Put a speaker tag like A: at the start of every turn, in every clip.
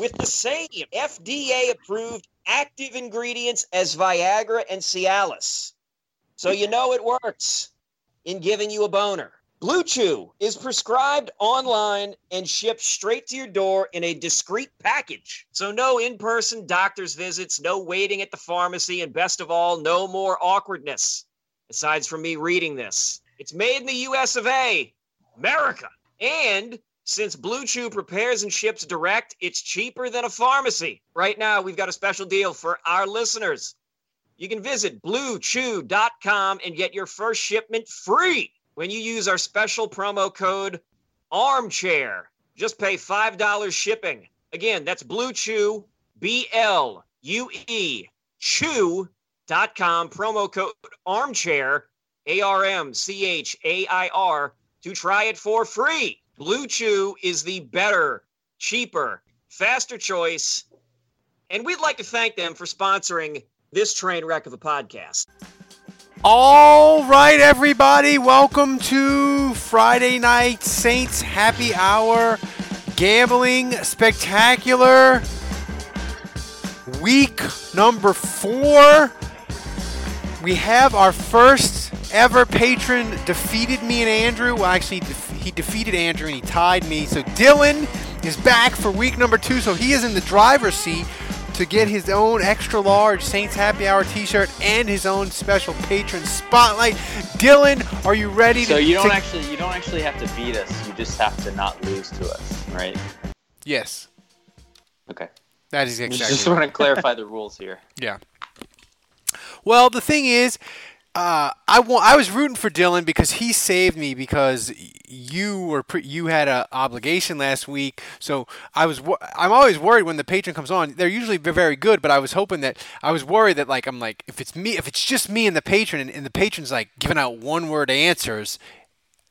A: with the same FDA approved active ingredients as Viagra and Cialis. So you know it works in giving you a boner. Blue Chew is prescribed online and shipped straight to your door in a discreet package. So no in-person doctor's visits, no waiting at the pharmacy, and best of all, no more awkwardness. Aside from me reading this, it's made in the US of A, America. And since Blue Chew prepares and ships direct, it's cheaper than a pharmacy. Right now, we've got a special deal for our listeners. You can visit bluechew.com and get your first shipment free when you use our special promo code armchair. Just pay $5 shipping. Again, that's Blue Chew, B L U E, chew.com, promo code armchair, A R M C H A I R, to try it for free. Blue Chew is the better, cheaper, faster choice. And we'd like to thank them for sponsoring this train wreck of a podcast.
B: All right, everybody, welcome to Friday Night Saints Happy Hour Gambling Spectacular. Week number four. We have our first ever patron defeated me and Andrew. Well, actually, he defeated Andrew and he tied me. So Dylan is back for week number two. So he is in the driver's seat to get his own extra large Saints Happy Hour T-shirt and his own special patron spotlight. Dylan, are you ready?
C: So
B: to,
C: you don't
B: to...
C: actually you don't actually have to beat us. You just have to not lose to us, right?
B: Yes.
C: Okay.
B: That is exactly.
C: Just want to clarify the rules here.
B: Yeah. Well, the thing is, uh, I want. I was rooting for Dylan because he saved me because you were pre- you had an obligation last week. So I was. I'm always worried when the patron comes on. They're usually very good, but I was hoping that I was worried that like I'm like if it's me if it's just me and the patron and, and the patron's like giving out one word answers.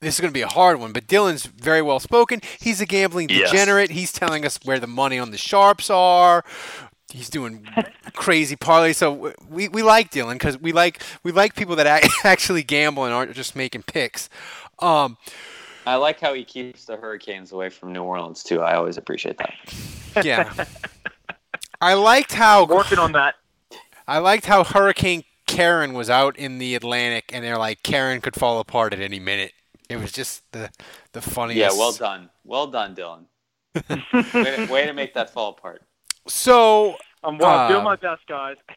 B: This is going to be a hard one, but Dylan's very well spoken. He's a gambling degenerate. Yes. He's telling us where the money on the sharps are, he's doing crazy parlay. So we, we like Dylan because we like we like people that actually gamble and aren't just making picks. Um,
C: I like how he keeps the Hurricanes away from New Orleans too. I always appreciate that.
B: Yeah, I liked how
D: working on that.
B: I liked how Hurricane Karen was out in the Atlantic, and they're like Karen could fall apart at any minute. It was just the the funniest.
C: Yeah, well done, well done, Dylan. way, to, way to make that fall apart.
B: So
D: I'm well, doing my best, guys.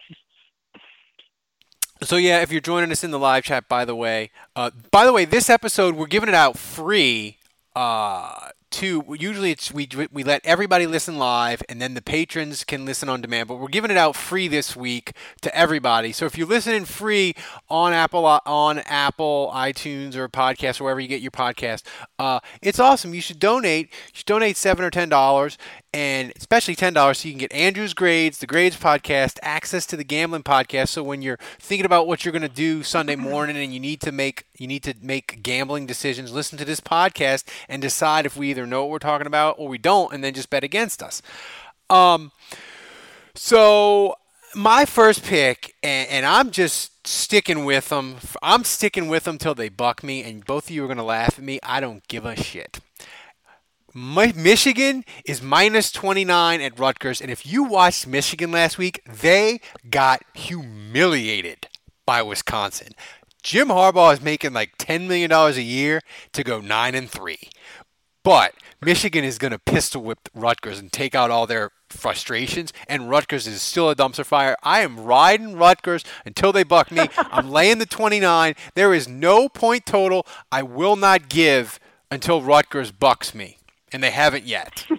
B: So yeah, if you're joining us in the live chat, by the way, uh, by the way, this episode we're giving it out free. Uh, to usually it's we we let everybody listen live, and then the patrons can listen on demand. But we're giving it out free this week to everybody. So if you're listening free on Apple on Apple iTunes or podcast or wherever you get your podcast, uh, it's awesome. You should donate. You should donate seven or ten dollars, and especially ten dollars, so you can get Andrew's grades, the grades podcast, access to the gambling podcast. So when you're thinking about what you're going to do Sunday morning and you need to make you need to make gambling decisions, listen to this podcast and decide if we either know what we're talking about or we don't, and then just bet against us. Um, so my first pick, and, and I'm just sticking with them. I'm sticking with them till they buck me, and both of you are going to laugh at me. I don't give a shit. Michigan is minus 29 at Rutgers. And if you watched Michigan last week, they got humiliated by Wisconsin. Jim Harbaugh is making like $10 million a year to go 9 and 3. But Michigan is going to pistol whip Rutgers and take out all their frustrations, and Rutgers is still a dumpster fire. I am riding Rutgers until they buck me. I'm laying the 29. There is no point total I will not give until Rutgers bucks me and they haven't yet.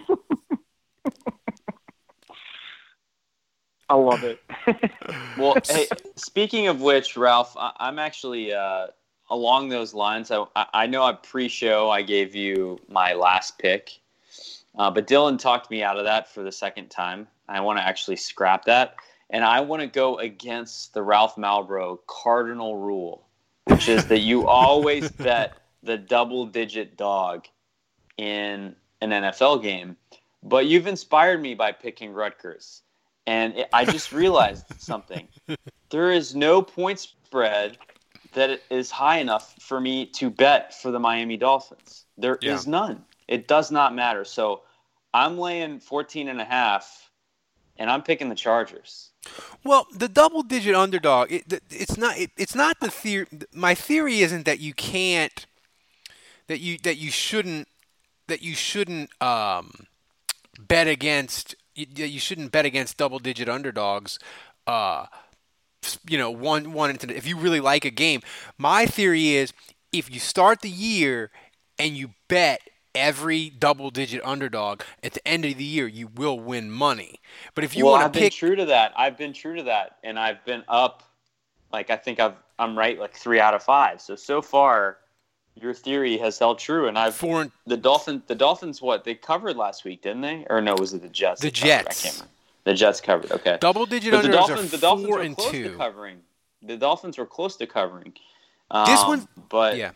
D: I love it.
C: well, hey, speaking of which, Ralph, I, am actually uh, along those lines. I, I know I pre-show I gave you my last pick, Uh, but Dylan talked me out of that for the second time. I want to actually scrap that. And I want to go against the Ralph Malbro cardinal rule, which is that you always bet the double digit dog in an NFL game. But you've inspired me by picking Rutgers. And it, I just realized something. There is no point spread that is high enough for me to bet for the Miami Dolphins. There is
B: Yeah.
C: none. It does not matter. So I'm laying 14 and a half and I'm picking the Chargers.
B: Well, the double-digit underdog. It, it's not. It, it's not the theory. My theory isn't that you can't. That you that you shouldn't that you shouldn't um, bet against. You, you shouldn't bet against double-digit underdogs. Uh, you know, one one into if you really like a game. My theory is if you start the year and you bet every double digit underdog at the end of the year, you will win money. But if you
C: well,
B: want to
C: been
B: pick
C: true to that. I've been true to that, and I've been up. Like I think I've I'm right like three out of five. So so far, your theory has held true, and I've
B: and
C: the Dolphins. The Dolphins what they covered last week, didn't they? Or no, was it the Jets?
B: The
C: covered? I
B: Jets.
C: can't remember. The Jets covered. Okay.
B: double digit
C: But the Dolphins, the Dolphins were close
B: two.
C: to covering. The Dolphins were close to covering.
B: This
C: Um,
B: one-
C: but
B: yeah.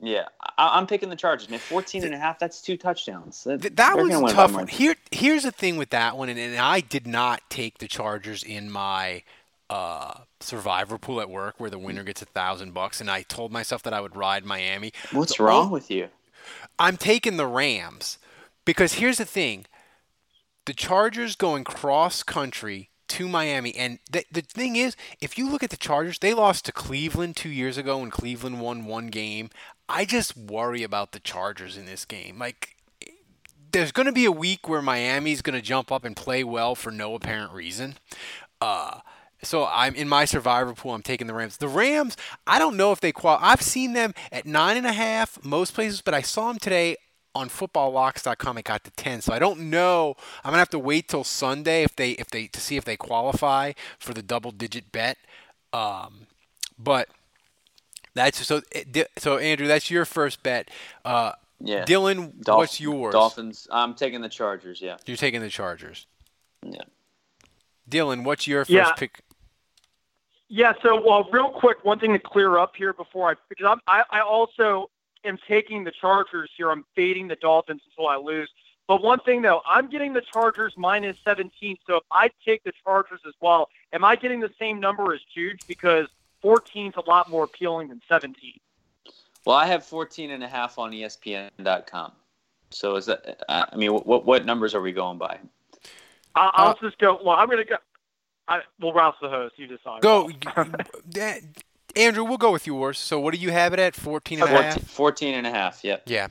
C: yeah, I, I'm picking the Chargers. Man, 14 and a half, that's two touchdowns. That,
B: that was
C: gonna
B: a
C: win by
B: tough one. Here, here's the thing with that one, and, and I did not take the Chargers in my uh, survivor pool at work, where the winner gets a thousand bucks, and I told myself that I would ride Miami.
C: What's
B: The
C: wrong with you?
B: I'm taking the Rams because here's the thing: the Chargers going cross country to Miami, and the the thing is, if you look at the Chargers, they lost to Cleveland two years ago, and Cleveland won one game. I just worry about the Chargers in this game. Like, there's going to be a week where Miami's going to jump up and play well for no apparent reason. Uh, so I'm in my survivor pool. I'm taking the Rams. The Rams, I don't know if they qual. I've seen them at nine and a half most places, but I saw them today on FootballLocks.com. It got to ten, so I don't know. I'm gonna have to wait till Sunday if they if they to see if they qualify for the double digit bet. Um, but that's so. So Andrew, that's your first bet. Uh,
C: Yeah.
B: Dylan,
C: Dolph-
B: what's yours?
C: Dolphins. I'm taking the Chargers. Yeah.
B: You're taking the Chargers.
C: Yeah.
B: Dylan, what's your first
D: Yeah.
B: pick?
D: Yeah. So, well, real quick, one thing to clear up here before I because I'm, I I also am taking the Chargers here. I'm fading the Dolphins until I lose. But one thing though, I'm getting the Chargers minus 17. So if I take the Chargers as well, am I getting the same number as Juge? Because 14 is a lot more appealing than 17.
C: Well, I have 14 and a half on ESPN.com. So is that? I mean, what what numbers are we going by?
D: I, I'll
B: Uh,
D: just go. Well, I'm gonna go. I, well, Ralph's the host. You decide.
B: Go,
D: Ralph.
B: Eh, that- Andrew. We'll go with yours. So, what do you have it at? 14 and a half?
C: 14 and a half. Yep.
B: Yeah.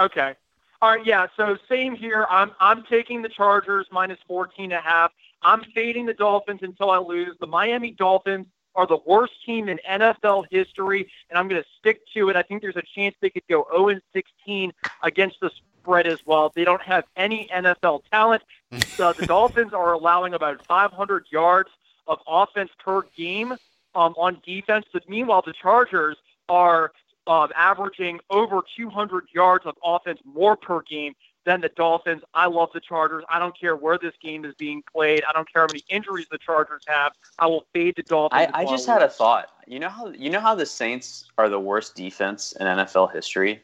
D: Okay. All right, yeah. So same here. I'm I'm taking the Chargers minus 14 and a half. I'm fading the Dolphins until I lose. The Miami Dolphins are the worst team in NFL history, and I'm going to stick to it. I think there's a chance they could go 0 and 16 against the spread as well. They don't have any NFL talent. Uh, the Dolphins are allowing about 500 yards of offense per game um, on defense. But meanwhile, the Chargers are um, averaging over 200 yards of offense more per game than the Dolphins. I love the Chargers. I don't care where this game is being played. I don't care how many injuries the Chargers have. I will fade the Dolphins.
C: I, I just had a thought. You know how you know how the Saints are the worst defense in NFL history.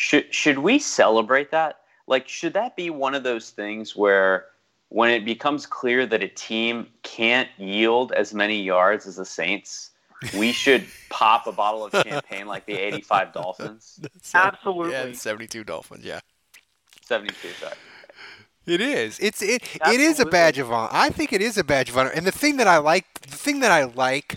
C: Should should we celebrate that? Like, should that be one of those things where when it becomes clear that a team can't yield as many yards as the Saints, we should pop a bottle of champagne like the '85 Dolphins.
D: Absolutely.
B: Yeah, the 72 Dolphins. Yeah.
C: '72, sorry.
B: It is. It's it. It is a badge of honor. I think it is a badge of honor. And the thing that I like, the thing that I like,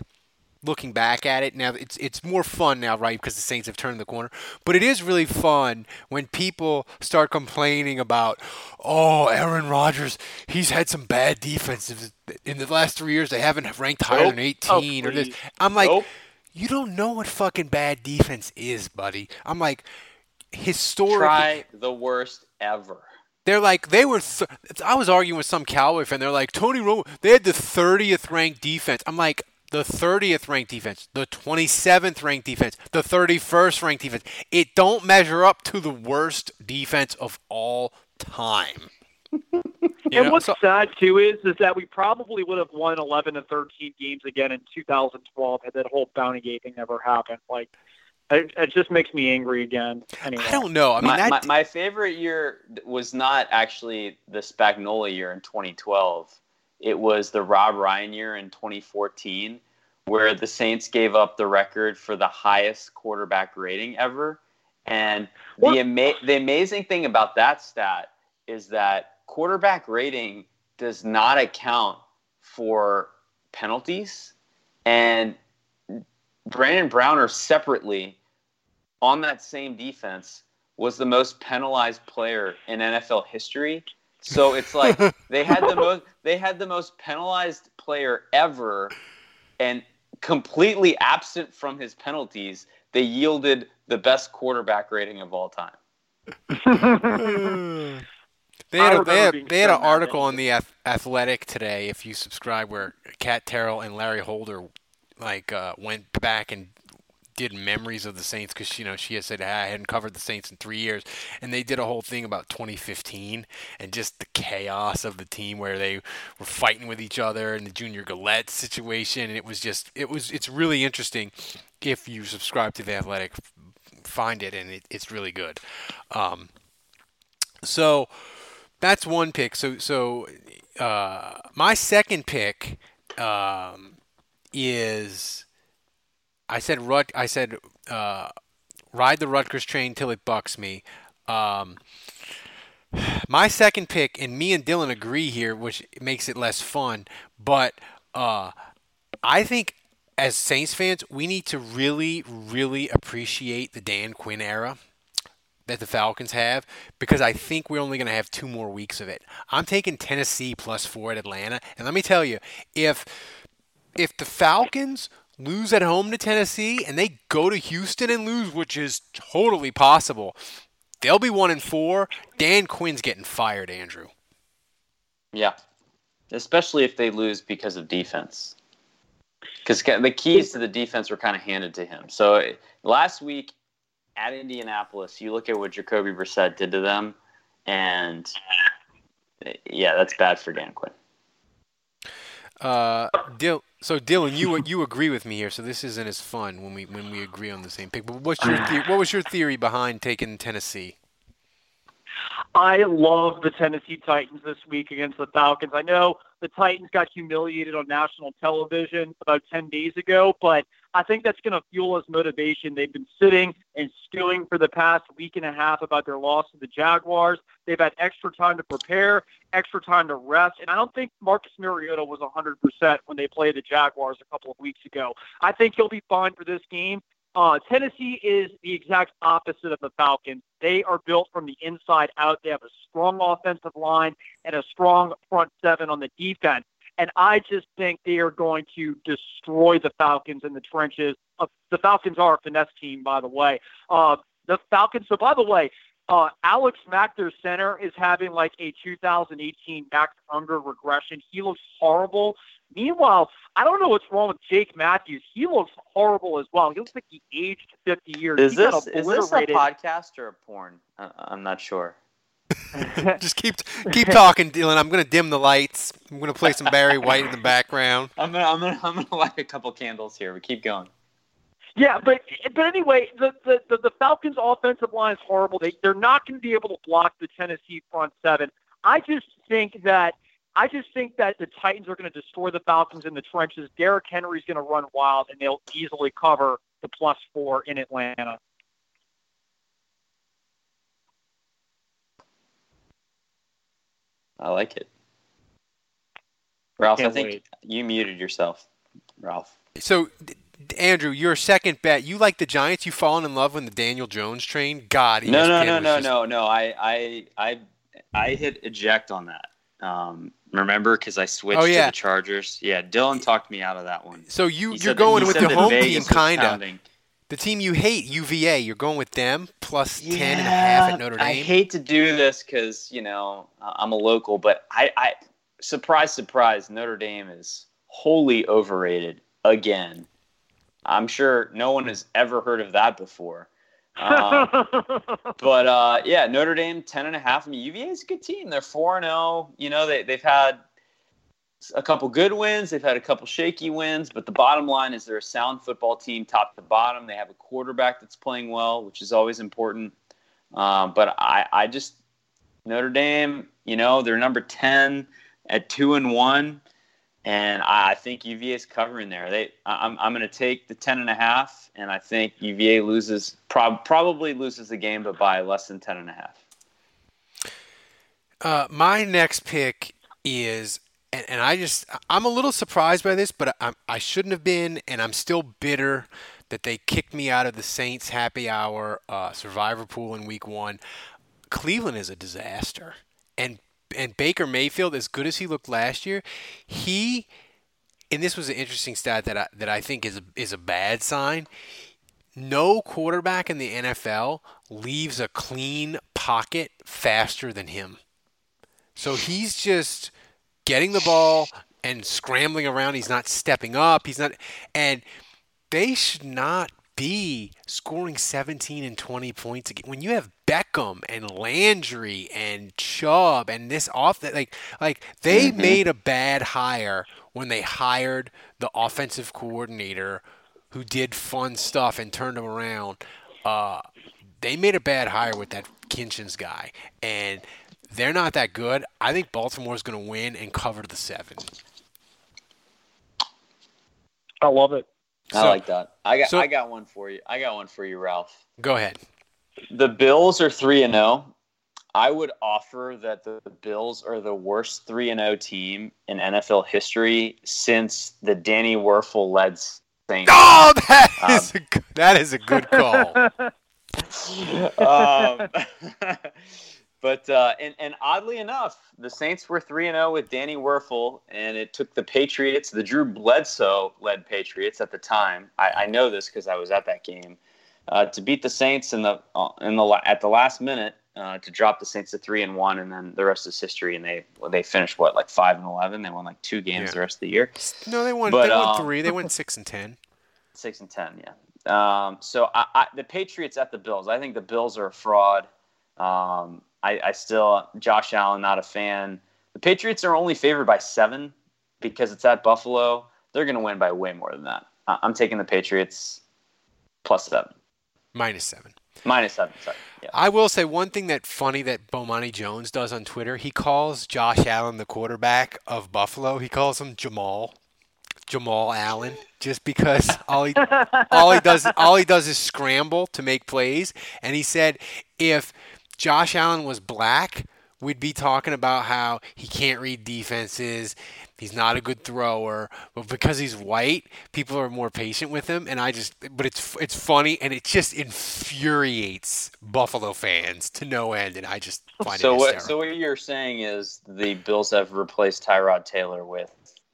B: looking back at it now, it's it's more fun now, right? Because the Saints have turned the corner. But it is really fun when people start complaining about, oh, Aaron Rodgers, he's had some bad defenses in the last three years. They haven't ranked higher
C: Nope.
B: than 18 or this. I'm like,
C: Nope.
B: you don't know what fucking bad defense is, buddy. I'm like, historically.
C: Try the worst ever.
B: They're like they were. Th- I was arguing with some Cowboy fan. They're like Tony Romo. They had the thirtieth ranked defense. I'm like, the 30th ranked defense, the 27th ranked defense, the 31st ranked defense. It don't measure up to the worst defense of all time.
D: And know, what's so, sad too is is that we probably would have won 11 to 13 games again in 2012 had that whole bounty gate thing never happened. Like, it, it just makes me angry again. Anyway.
B: I don't know. I mean,
C: my,
B: that...
C: my, my favorite year was not actually the Spagnuolo year in 2012. It was the Rob Ryan year in 2014, where the Saints gave up the record for the highest quarterback rating ever. And the ama- the amazing thing about that stat is that quarterback rating does not account for penalties. And Brandon Browner separately on that same defense was the most penalized player in NFL history. So it's like they had the most they had the most penalized player ever and completely absent from his penalties, they yielded the best quarterback rating of all time.
B: They had, a, they had, they had an article on the Athletic today, if you subscribe, where Kat Terrell and Larry Holder like uh, went back and did memories of the Saints because you know she had said ah, I hadn't covered the Saints in three years, and they did a whole thing about 2015 and just the chaos of the team where they were fighting with each other and the Junior Galette situation, and it was just it was it's really interesting if you subscribe to the Athletic, find it and it, it's really good. Um, so that's one pick. So so uh, my second pick um, is I said Rut. I said uh, ride the Rutgers train till it bucks me. Um, my second pick, and me and Dylan agree here, which makes it less fun. But uh, I think as Saints fans, we need to really, really appreciate the Dan Quinn era that the Falcons have because I think we're only going to have two more weeks of it. I'm taking Tennessee plus four at Atlanta, and let me tell you, if if the Falcons lose at home to Tennessee and they go to Houston and lose, which is totally possible, they'll be one and four. Dan Quinn's getting fired, Andrew.
C: Yeah, especially if they lose because of defense. Because the keys to the defense were kind of handed to him. So last week at Indianapolis, you look at what Jacoby Brissett did to them, and yeah, that's bad for Dan Quinn.
B: Uh, Dil- so Dylan, you you agree with me here. So this isn't as fun when we when we agree on the same pick. But what's your the- what was your theory behind taking Tennessee?
D: I love the Tennessee Titans this week against the Falcons. I know the Titans got humiliated on national television about 10 days ago, but I think that's going to fuel his motivation. They've been sitting and stewing for the past week and a half about their loss to the Jaguars. They've had extra time to prepare, extra time to rest, and I don't think Marcus Mariota was 100% when they played the Jaguars a couple of weeks ago. I think he'll be fine for this game. Uh, Tennessee is the exact opposite of the Falcons. They are built from the inside out. They have a strong offensive line and a strong front seven on the defense. And I just think they are going to destroy the Falcons in the trenches. Uh, the Falcons are a finesse team, by the way. Uh, the Falcons. So, by the way, uh, Alex Mack, their center, is having like a 2018 back under regression. He looks horrible. Meanwhile, I don't know what's wrong with Jake Matthews. He looks horrible as well. He looks like he aged 50 years.
C: Is this is this a podcast or a porn? I'm not sure.
B: Just keep keep talking, Dylan. I'm gonna dim the lights. I'm gonna play some Barry White in the background.
C: I'm gonna I'm gonna I'm gonna light a couple candles here. We keep going.
D: Yeah, but but anyway, the the, the, the Falcons' offensive line is horrible. They they're not going to be able to block the Tennessee front seven. I just think that I just think that the Titans are going to destroy the Falcons in the trenches. Derrick Henry's going to run wild, and they'll easily cover the plus four in Atlanta.
C: I like it. Ralph, I, I think wait. you muted yourself, Ralph.
B: So, Andrew, your second bet, you like the Giants? You fallen in love with the Daniel Jones train? God,
C: no, no, no, no, just... no, no. I, I, I, I hit eject on that. Um, remember, because I switched oh, yeah. to the Chargers. Yeah, Dylan talked me out of that one.
B: So you, you're going with the home Vegas team, kind of. The team you hate, UVA, you're going with them plus yeah, 10 and a half at Notre Dame.
C: I hate to do this because, you know, I'm a local, but I, I surprise, surprise, Notre Dame is wholly overrated again. I'm sure no one has ever heard of that before. Um, but uh, yeah, Notre Dame ten and a half. I mean, UVA is a good team. They're four and zero. You know, they they've had a couple good wins. They've had a couple shaky wins. But the bottom line is they're a sound football team, top to bottom. They have a quarterback that's playing well, which is always important. Um, but I, I just Notre Dame. You know, they're number ten at two and one and I think UVA is covering there. They, I'm, I'm going to take the ten and a half, and I think UVA loses, prob- probably loses the game, but by less than ten and a half.
B: Uh, my next pick is, and, and, I just, I'm a little surprised by this, but I, I shouldn't have been, and I'm still bitter that they kicked me out of the Saints Happy Hour uh, Survivor Pool in Week One. Cleveland is a disaster, and and Baker Mayfield, as good as he looked last year, he and this was an interesting stat that I, that I think is a, is a bad sign. No quarterback in the NFL leaves a clean pocket faster than him. So he's just getting the ball and scrambling around. He's not stepping up. He's not, and they should not be scoring 17 and 20 points again. When you have Beckham and Landry and Chubb and this off that like like they mm-hmm. made a bad hire when they hired the offensive coordinator who did fun stuff and turned them around. Uh, they made a bad hire with that Kitchens guy, and they're not that good. I think Baltimore's going to win and cover the seven.
D: I love it.
C: I like that. I got so, I got one for you. I got one for you, Ralph.
B: Go ahead.
C: The Bills are three and zero. Oh. I would offer that the Bills are the worst three and zero oh team in NFL history since the Danny Wuerffel led Saints.
B: Oh, that um, is a good, that is a good call.
C: um, But uh, and and oddly enough, the Saints were three and zero oh with Danny Wuerffel, and it took the Patriots, the Drew Bledsoe led Patriots at the time. I, I know this because I was at that game uh, to beat the Saints in the uh, in the at the last minute uh, to drop the Saints to three and one, and then the rest is history. And they well, they finished what like five and eleven. They won like two games yeah. the rest of the year.
B: No, they won. But, they won um, three. They went six and ten.
C: Six and ten, yeah. Um, so I, I, the Patriots at the Bills. I think the Bills are a fraud. Um, I, I still Josh Allen not a fan. The Patriots are only favored by seven because it's at Buffalo. They're going to win by way more than that. I'm taking the Patriots plus seven.
B: Minus seven.
C: Minus seven. Sorry. Yeah.
B: I will say one thing that funny that Bomani Jones does on Twitter. He calls Josh Allen the quarterback of Buffalo. He calls him Jamal. Jamal Allen, just because all he all he does all he does is scramble to make plays. And he said if Josh Allen was black, we'd be talking about how he can't read defenses, he's not a good thrower, but because he's white, people are more patient with him and I just but it's it's funny and it just infuriates Buffalo fans to no end and I just find
C: so
B: it
C: what so what you're saying is the Bills have replaced Tyrod Taylor with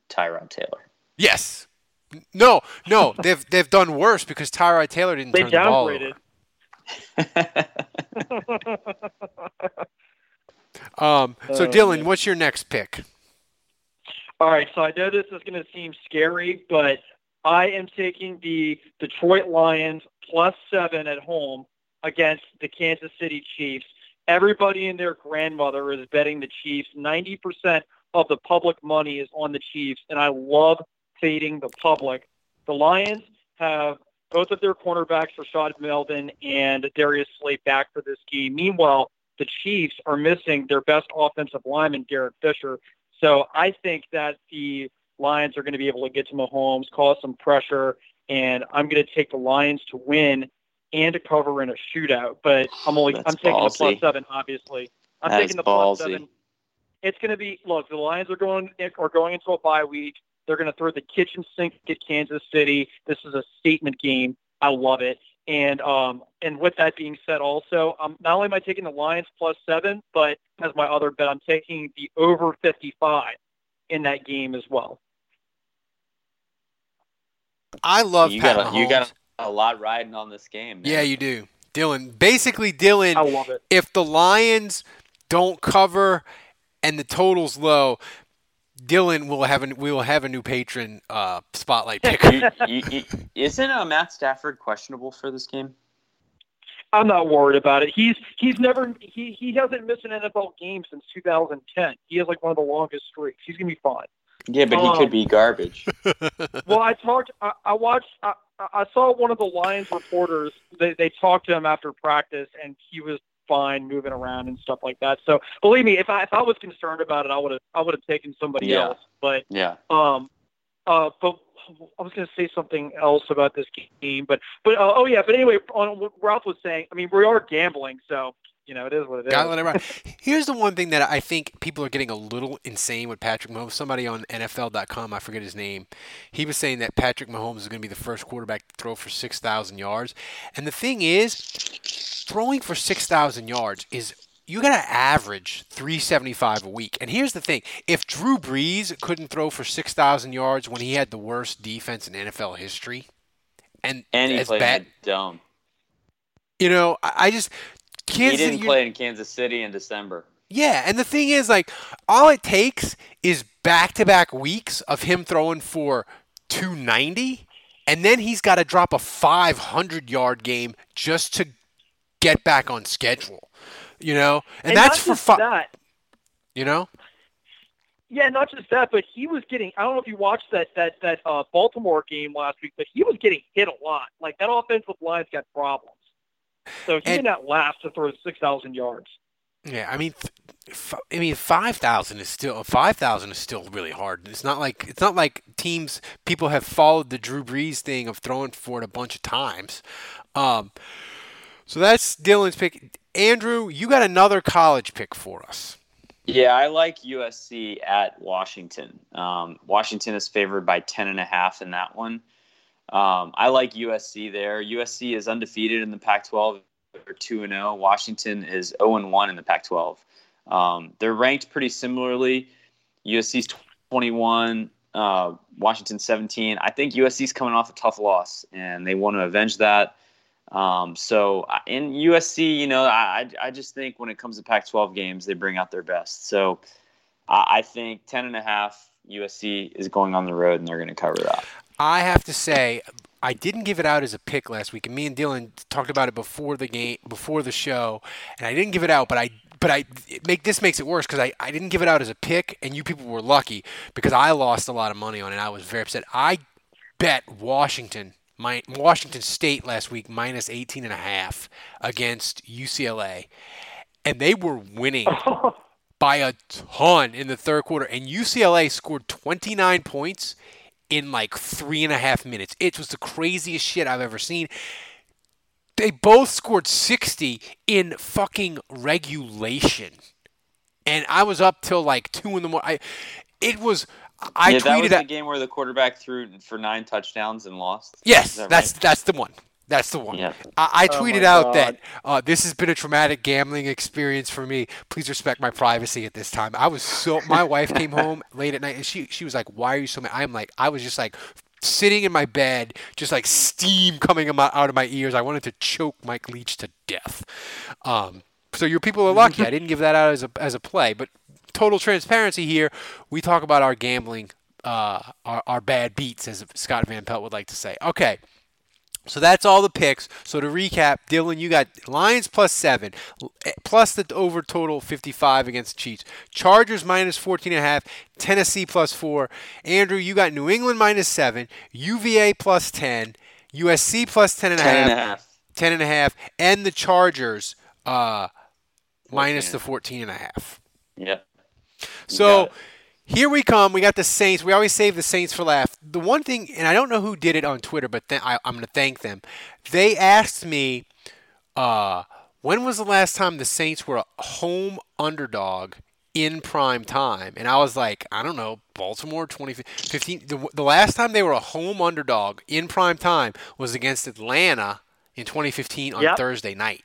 C: Tyrod Taylor.
B: Yes. No, no, they've they've done worse because Tyrod Taylor didn't they turn the ball over. um, so, uh, Dylan, what's your next pick?
D: All right, so I know this is going to seem scary, but I am taking the Detroit Lions plus seven at home against the Kansas City Chiefs. Everybody and their grandmother is betting the Chiefs. 90% of the public money is on the Chiefs, and I love fading the public. The Lions have both of their cornerbacks, Rashaan Melvin and Darius Slay, back for this game. Meanwhile, the Chiefs are missing their best offensive lineman, Derek Fisher. So I think that the Lions are going to be able to get to Mahomes, cause some pressure, and I'm going to take the Lions to win and to cover in a shootout. But I'm only That's I'm taking ballsy. the plus seven, obviously. I'm
C: that
D: taking the
C: ballsy.
D: plus seven. It's going to be look. The Lions are going are going into a bye week. They're going to throw the kitchen sink at Kansas City. This is a statement game. I love it. And um, and with that being said, also, um, not only am I taking the Lions plus seven, but as my other bet, I'm taking the over 55 in that game as well.
B: I love
C: you
B: Pat
C: got a, you got a lot riding on this game. Man.
B: Yeah, you do, Dylan. Basically, Dylan.
D: I love it.
B: If the Lions don't cover and the total's low, Dylan will have a we will have a new patron uh, spotlight pick.
C: You- you- you- isn't uh, Matt Stafford questionable for this game?
D: I'm not worried about it. He's he's never he he hasn't missed an NFL game since 2010. He has like one of the longest streaks. He's gonna be fine.
C: Yeah, but he
D: Um,
C: could be garbage.
D: Well, I talked. I, I watched. I, I saw one of the Lions reporters. They they talked to him after practice, and he was fine moving around and stuff like that. So believe me, if I if I was concerned about it, I would have I would have taken somebody
C: Yeah.
D: else. But
C: Yeah.
D: um, uh, but I was going to say something else about this game, but but uh, oh yeah, but anyway, on what Ralph was saying, I mean, we are gambling, so you know it is what it is.
B: Gotta it. Here's the one thing that I think people are getting a little insane with Patrick Mahomes. Somebody on NFL.com, I forget his name, he was saying that Patrick Mahomes is going to be the first quarterback to throw for 6,000 yards. And the thing is, throwing for 6,000 yards is you got to average 375 a week. And here's the thing if Drew Brees couldn't throw for 6,000 yards when he had the worst defense in NFL history, and,
C: And he
B: as
C: played
B: bad,
C: dome.
B: you know, I, just.
C: He didn't
B: City-
C: play in Kansas City in December.
B: yeah, and the thing is, like, all it takes is back to back weeks of him throwing for 290, and then he's got to drop a 500 yard game just to get back on schedule. You know? And,
D: not
B: that's for fun.
D: that.
B: You know?
D: Yeah, not just that, but he was getting. I don't know if you watched that that that uh, Baltimore game last week, but he was getting hit a lot. Like that offensive line's got problems. So he
B: And-
D: did not last to throw six thousand yards.
B: Yeah, I mean, I mean, five thousand is still five thousand is still really hard. It's not like it's not like teams people have followed the Drew Brees thing of throwing for it a bunch of times. Um, so that's Dylan's pick. Andrew, you got another college pick for us.
C: Yeah, I like USC at Washington. Um, Washington is favored by ten and a half in that one. Um, I like USC there. USC is undefeated in the Pac-12. They're two and zero. Washington is zero and one in the Pac-12. Um, they're ranked pretty similarly. USC's twenty-one, uh, Washington seventeen. I think USC's coming off a tough loss, and they want to avenge that. Um, so in USC, you know, I, I just think when it comes to Pac-12 games, they bring out their best. So I, think 10 and a half USC is going on the road and they're going to cover that.
B: I have to say, I didn't give it out as a pick last week, and me and Dylan talked about it before the game, before the show, and I didn't give it out, but I. But I make this makes it worse because I, I didn't give it out as a pick, and you people were lucky because I lost a lot of money on it. I was very upset. I bet Washington, my Washington State last week minus 18 and a half against UCLA, and they were winning by a ton in the third quarter, and UCLA scored 29 points in like three and a half minutes. It was the craziest shit I've ever seen. They both scored 60 in fucking regulation. And I was up till like two in the morning. I, it was. I
C: yeah, that was
B: tweeted
C: the
B: at.
C: game where the quarterback threw for nine touchdowns and lost.
B: Yes,
C: that
B: that's
C: right?
B: that's the one. That's the one.
C: Yeah.
B: I, I
D: Oh
B: tweeted
D: my
B: out
D: God.
B: that uh, this has been a traumatic gambling experience for me. Please respect my privacy at this time. I was so. My wife came home late at night and she she was like, "Why are you so mad?" I'm like, I was just like sitting in my bed, just like steam coming amo- out of my ears. I wanted to choke Mike Leach to death. Um, so your people are lucky. I didn't give that out as a as a play, but total transparency here. We talk about our gambling, uh, our, our bad beats, as Scott Van Pelt would like to say. Okay. So that's all the picks. So to recap, Dylan, you got Lions plus seven, plus the over total 55 against the Chiefs. Chargers minus 14 and a half, Tennessee plus four. Andrew, you got New England minus seven, UVA plus 10, USC plus 10 and a
C: 10
B: half,
C: and a half.
B: 10 and a half, and the Chargers uh, minus
C: 14.
B: the 14 and a half.
C: Yep.
B: So here we come. We got the Saints. We always save the Saints for last. The one thing, and I don't know who did it on Twitter, but th- I, I'm going to thank them. They asked me, uh, when was the last time the Saints were a home underdog in prime time? And I was like, I don't know, Baltimore 2015. The, the last time they were a home underdog in prime time was against Atlanta in 2015 on
D: Yep.
B: Thursday night.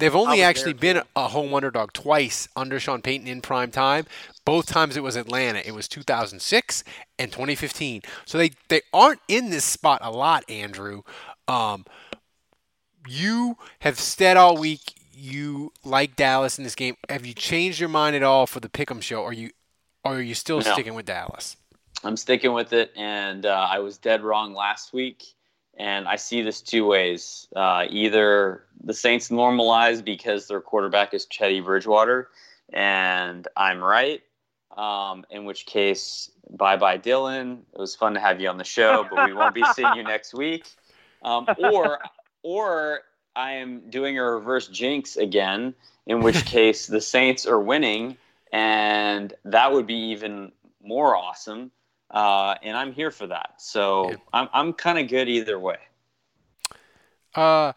B: They've only actually been a home underdog twice under Sean Payton in prime time. Both times it was Atlanta. It was 2006 and 2015. So they, they aren't in this spot a lot, Andrew. Um, you have said all week you like Dallas in this game. Have you changed your mind at all for the Pick'em show? Are you or are you still
C: No.
B: sticking with Dallas?
C: I'm sticking with it, and uh, I was dead wrong last week. And I see this two ways: uh, either the Saints normalize because their quarterback is Teddy Bridgewater, and I'm right. Um, in which case, bye bye, Dylan. It was fun to have you on the show, but we won't be seeing you next week. Um, or, or I am doing a reverse jinx again, in which case the Saints are winning, and that would be even more awesome. Uh, and I'm here for that. So
B: Yeah.
C: I'm I'm kind of good either way.
B: Uh,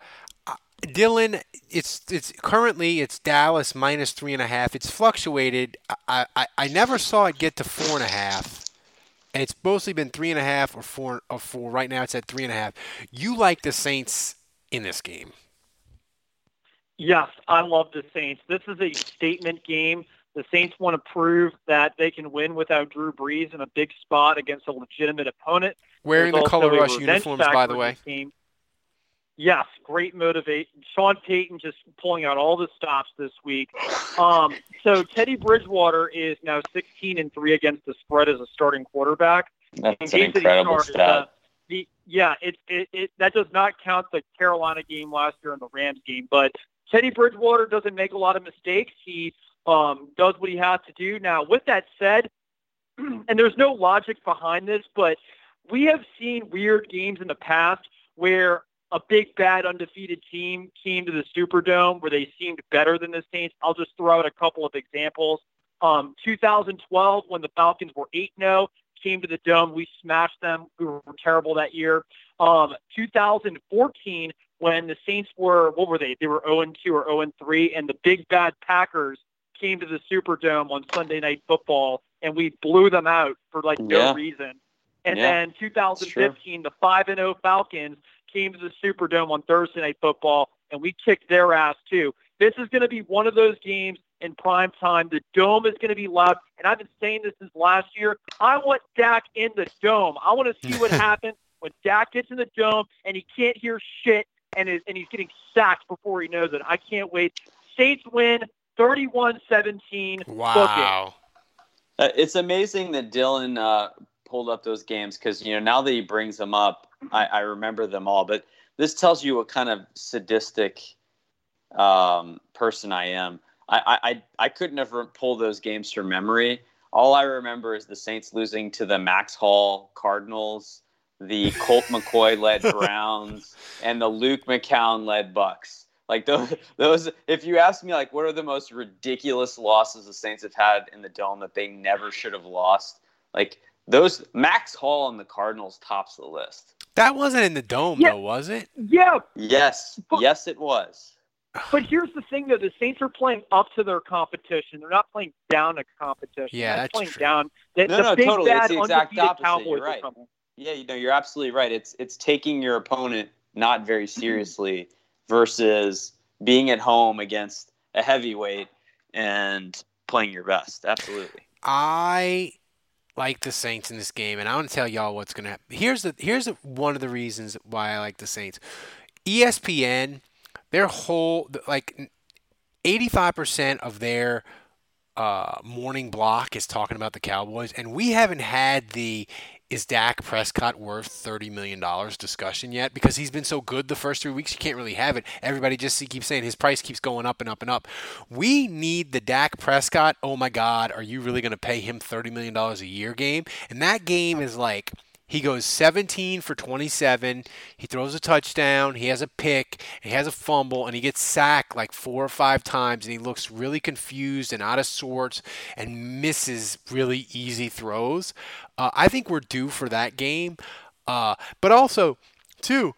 B: Dylan, it's it's currently it's Dallas minus three and a half. It's fluctuated. I, I, I never saw it get to four and a half, and it's mostly been three and a half or four or four. Right now, it's at three and a half. You like the Saints in this game?
D: Yes, I love the Saints. This is a statement game. The Saints want to prove that they can win without Drew Brees in a big spot against a legitimate opponent.
B: Wearing
D: There's
B: the color rush uniforms, by the way.
D: this game. Yes, great motivation. Sean Payton just pulling out all the stops this week. Um, so Teddy Bridgewater is now 16 and three against the spread as a starting quarterback.
C: That's an
D: games that
C: incredible
D: started, uh,
C: stat.
D: the yeah, it, it it that does not count the Carolina game last year and the Rams game, but Teddy Bridgewater doesn't make a lot of mistakes. He um, does what he has to do. Now, with that said, and there's no logic behind this, but we have seen weird games in the past where a big bad undefeated team came to the Superdome where they seemed better than the Saints. I'll just throw out a couple of examples. Um, 2012, when the Falcons were 8-0, came to the Dome. We smashed them. We were terrible that year. Um, 2014, when the Saints were, what were they? They were 0-2 or 0-3, and the big bad Packers came to the Superdome on Sunday Night Football, and we blew them out for like no
C: Yeah.
D: reason. And
C: Yeah,
D: then 2015, the 5 and 0 Falcons came to the Superdome on Thursday Night Football, and we kicked their ass too. This is going to be one of those games in prime time. The dome is going to be loud, and I've been saying this since last year. I want Dak in the dome. I want to see what happens when Dak gets in the dome and he can't hear shit, and is, and he's getting sacked before he knows it. I can't wait. Saints win 31-17.
B: Wow.
C: Uh, it's amazing that Dylan uh, pulled up those games because you know now that he brings them up, I, I remember them all. But this tells you what kind of sadistic um, person I am. I, I, I I couldn't have pulled those games from memory. All I remember is the Saints losing to the Max Hall Cardinals, the Colt McCoy led Browns, and the Luke McCown led Bucks. Like those, those. If you ask me, like, what are the most ridiculous losses the Saints have had in the dome that they never should have lost? Like those, Max Hall and the Cardinals tops the list.
B: That wasn't in the dome,
D: Yeah.
B: though, was it?
D: Yeah,
C: Yes,
D: But-
C: yes, it was.
D: But here's the thing, though: the Saints are playing up to their competition. They're not playing down a competition.
B: Yeah,
D: They're
B: that's
D: playing
B: true.
D: down. The,
C: No,
D: the
C: no,
D: big
C: totally. It's the exact opposite.
D: Cowboys
C: You're right. Yeah, you know, you're absolutely right. It's it's taking your opponent not very seriously versus being at home against a heavyweight and playing your best. Absolutely.
B: I like the Saints in this game, and I want to tell y'all what's going to happen. Here's the here's the, one of the reasons why I like the Saints. ESPN, their whole like eighty five percent of their uh, morning block is talking about the Cowboys, and we haven't had the is Dak Prescott worth thirty million dollars discussion yet because he's been so good the first three weeks. You can't really have it. Everybody just keeps saying his price keeps going up and up and up. We need the Dak Prescott. Oh my God, are you really going to pay him thirty million dollars a year game? And that game is like. He goes 17 for 27. He throws a touchdown. He has a pick. He has a fumble, and he gets sacked like four or five times. And he looks really confused and out of sorts, and misses really easy throws. Uh, I think we're due for that game. Uh, but also, too,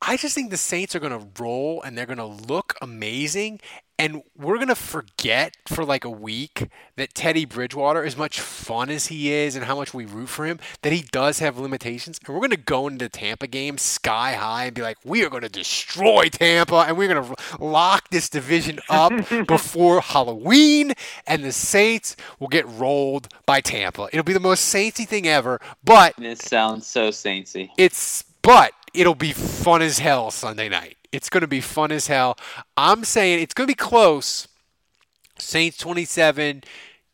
B: I just think the Saints are going to roll and they're going to look amazing. And we're going to forget for like a week that Teddy Bridgewater, as much fun as he is and how much we root for him, that he does have limitations. And we're going to go into the Tampa game sky high and be like, we are going to destroy Tampa and we're going to lock this division up before Halloween. And the Saints will get rolled by Tampa. It'll be the most Saintsy thing ever. But
C: This sounds so saintsy.
B: it's but it'll be fun as hell Sunday night. It's going to be fun as hell. I'm saying it's going to be close. Saints 27,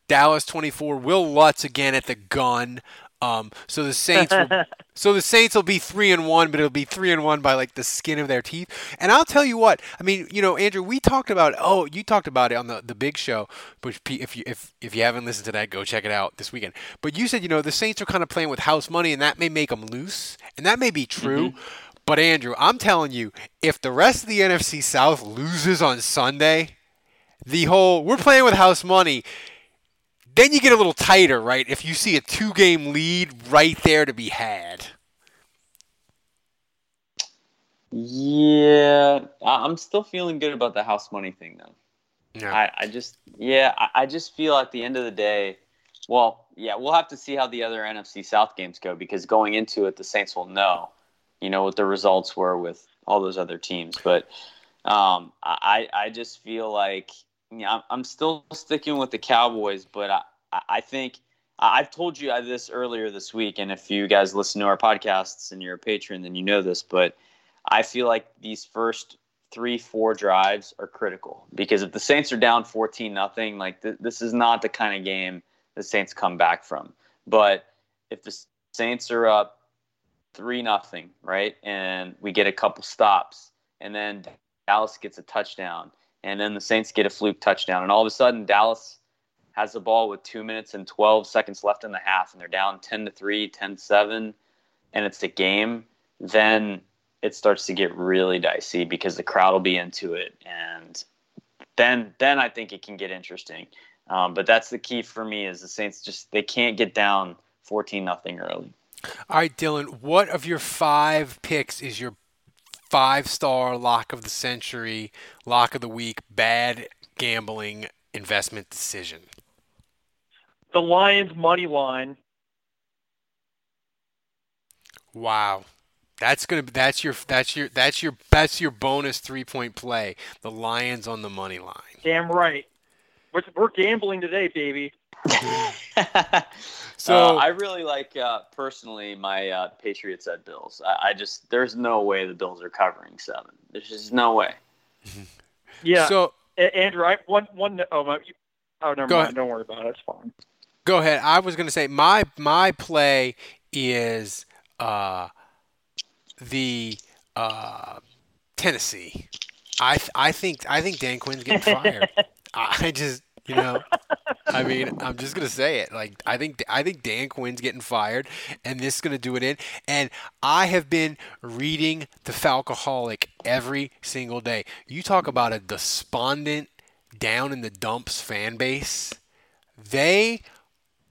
B: Dallas 24. Wil Lutz again at the gun. Um, so the Saints, will, so the Saints will be three and one, but it'll be three and one by like the skin of their teeth. And I'll tell you what, I mean, you know, Andrew, we talked about. Oh, you talked about it on the, the big show. Which if you if if you haven't listened to that, go check it out this weekend. But you said you know the Saints are kind of playing with house money, and that may make them loose, and that may be true. Mm-hmm. But Andrew, I'm telling you, if the rest of the NFC South loses on Sunday, the whole we're playing with house money then you get a little tighter, right? If you see a two game lead right there to be had.
C: Yeah, I'm still feeling good about the house money thing, though. Yeah. I, I just, yeah, I, I just feel at the end of the day, well, yeah, we'll have to see how the other NFC South games go because going into it, the Saints will know, you know, what the results were with all those other teams. But um, I, I just feel like yeah, I'm still sticking with the Cowboys, but I, I think I've told you this earlier this week, and if you guys listen to our podcasts and you're a patron, then you know this. But I feel like these first three, four drives are critical because if the Saints are down 14 nothing, like th- this is not the kind of game the Saints come back from. But if the Saints are up three nothing, right, and we get a couple stops, and then Dallas gets a touchdown and then the Saints get a fluke touchdown, and all of a sudden Dallas has the ball with two minutes and 12 seconds left in the half, and they're down 10 to 3, 10 7, and it's a game, then it starts to get really dicey because the crowd will be into it, and then then I think it can get interesting. Um, but that's the key for me is the Saints just they can't get down 14 nothing early.
B: All right, Dylan, what of your five picks is your five star lock of the century, lock of the week, bad gambling investment decision?
D: The Lions money line.
B: Wow. That's gonna that's your that's your that's your that's your bonus three point play. The Lions on the money line.
D: Damn right. We're, we're gambling today, baby.
C: so uh, I really like uh, personally my uh, Patriots at Bills. I, I, just there's no way the Bills are covering seven. There's just no way.
D: Yeah. So Andrew, I one one oh my, oh never mind. Ahead. Don't worry about it. It's fine.
B: Go ahead. I was going to say my my play is uh, the uh, Tennessee. I I think I think Dan Quinn's getting fired. I just you know, I mean, I'm just gonna say it. Like, I think I think Dan Quinn's getting fired, and this is gonna do it in. And I have been reading the Falcoholic every single day. You talk about a despondent, down in the dumps fan base. They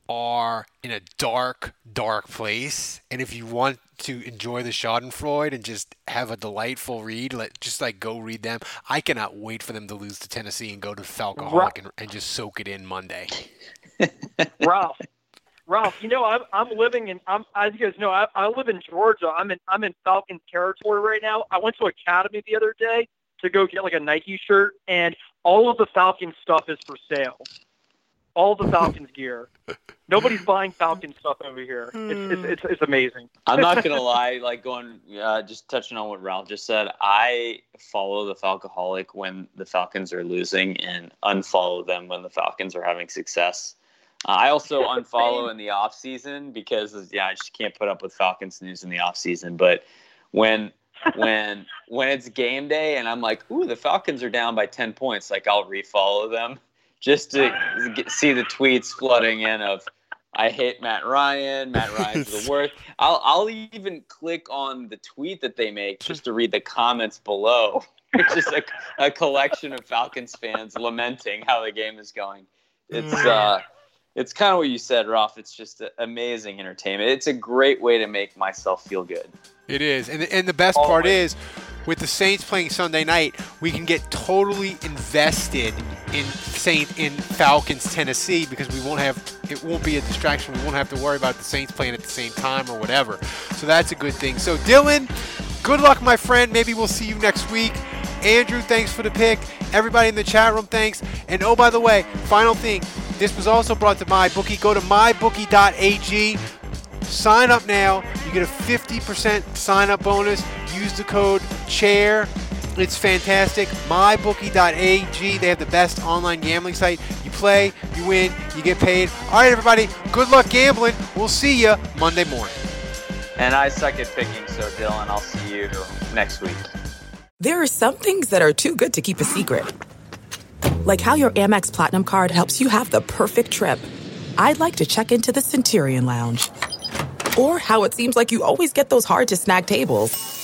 B: are in a dark, dark place. And if you want to enjoy the Schadenfreude and just have a delightful read, let just like go read them. I cannot wait for them to lose to Tennessee and go to Falcoholic and, and just soak it in Monday.
D: Ralph, Ralph, you know I'm I'm living in I'm as you guys know I, I live in Georgia. I'm in I'm in Falcons territory right now. I went to Academy the other day to go get like a Nike shirt, and all of the Falcon stuff is for sale all the Falcons gear. Nobody's buying Falcon stuff over here. It's, it's, it's, it's amazing.
C: I'm not gonna lie. Like going, uh, just touching on what Ralph just said. I follow the Falcoholic when the Falcons are losing, and unfollow them when the Falcons are having success. Uh, I also unfollow in the off season because yeah, I just can't put up with Falcons news in the off season. But when when when it's game day and I'm like, ooh, the Falcons are down by ten points, like I'll refollow them just to get, see the tweets flooding in of I hate Matt Ryan. Matt Ryan's the worst. I'll I'll even click on the tweet that they make just to read the comments below, which is a, a collection of Falcons fans lamenting how the game is going. It's uh, it's kind of what you said, Ralph. It's just amazing entertainment. It's a great way to make myself feel good.
B: It is, and and the best Always. part is with the Saints playing Sunday night, we can get totally invested in Saint in Falcons Tennessee because we won't have it won't be a distraction. We won't have to worry about the Saints playing at the same time or whatever. So that's a good thing. So Dylan, good luck, my friend. Maybe we'll see you next week. Andrew, thanks for the pick. Everybody in the chat room, thanks. And oh, by the way, final thing. This was also brought to my bookie. Go to mybookie.ag. Sign up now. You get a 50% sign up bonus. Use the code CHAIR It's fantastic. MyBookie.ag. They have the best online gambling site. You play, you win, you get paid. All right, everybody. Good luck gambling. We'll see you Monday morning.
C: And I suck at picking, so Dylan, I'll see you next week.
E: There are some things that are too good to keep a secret. Like how your Amex Platinum card helps you have the perfect trip. I'd like to check into the Centurion Lounge. Or how it seems like you always get those hard to snag tables.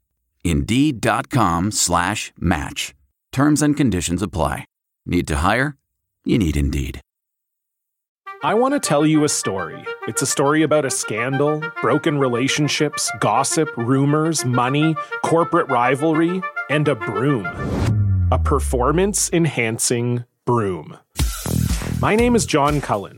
F: Indeed.com slash match. Terms and conditions apply. Need to hire? You need Indeed.
G: I want to tell you a story. It's a story about a scandal, broken relationships, gossip, rumors, money, corporate rivalry, and a broom. A performance enhancing broom. My name is John Cullen.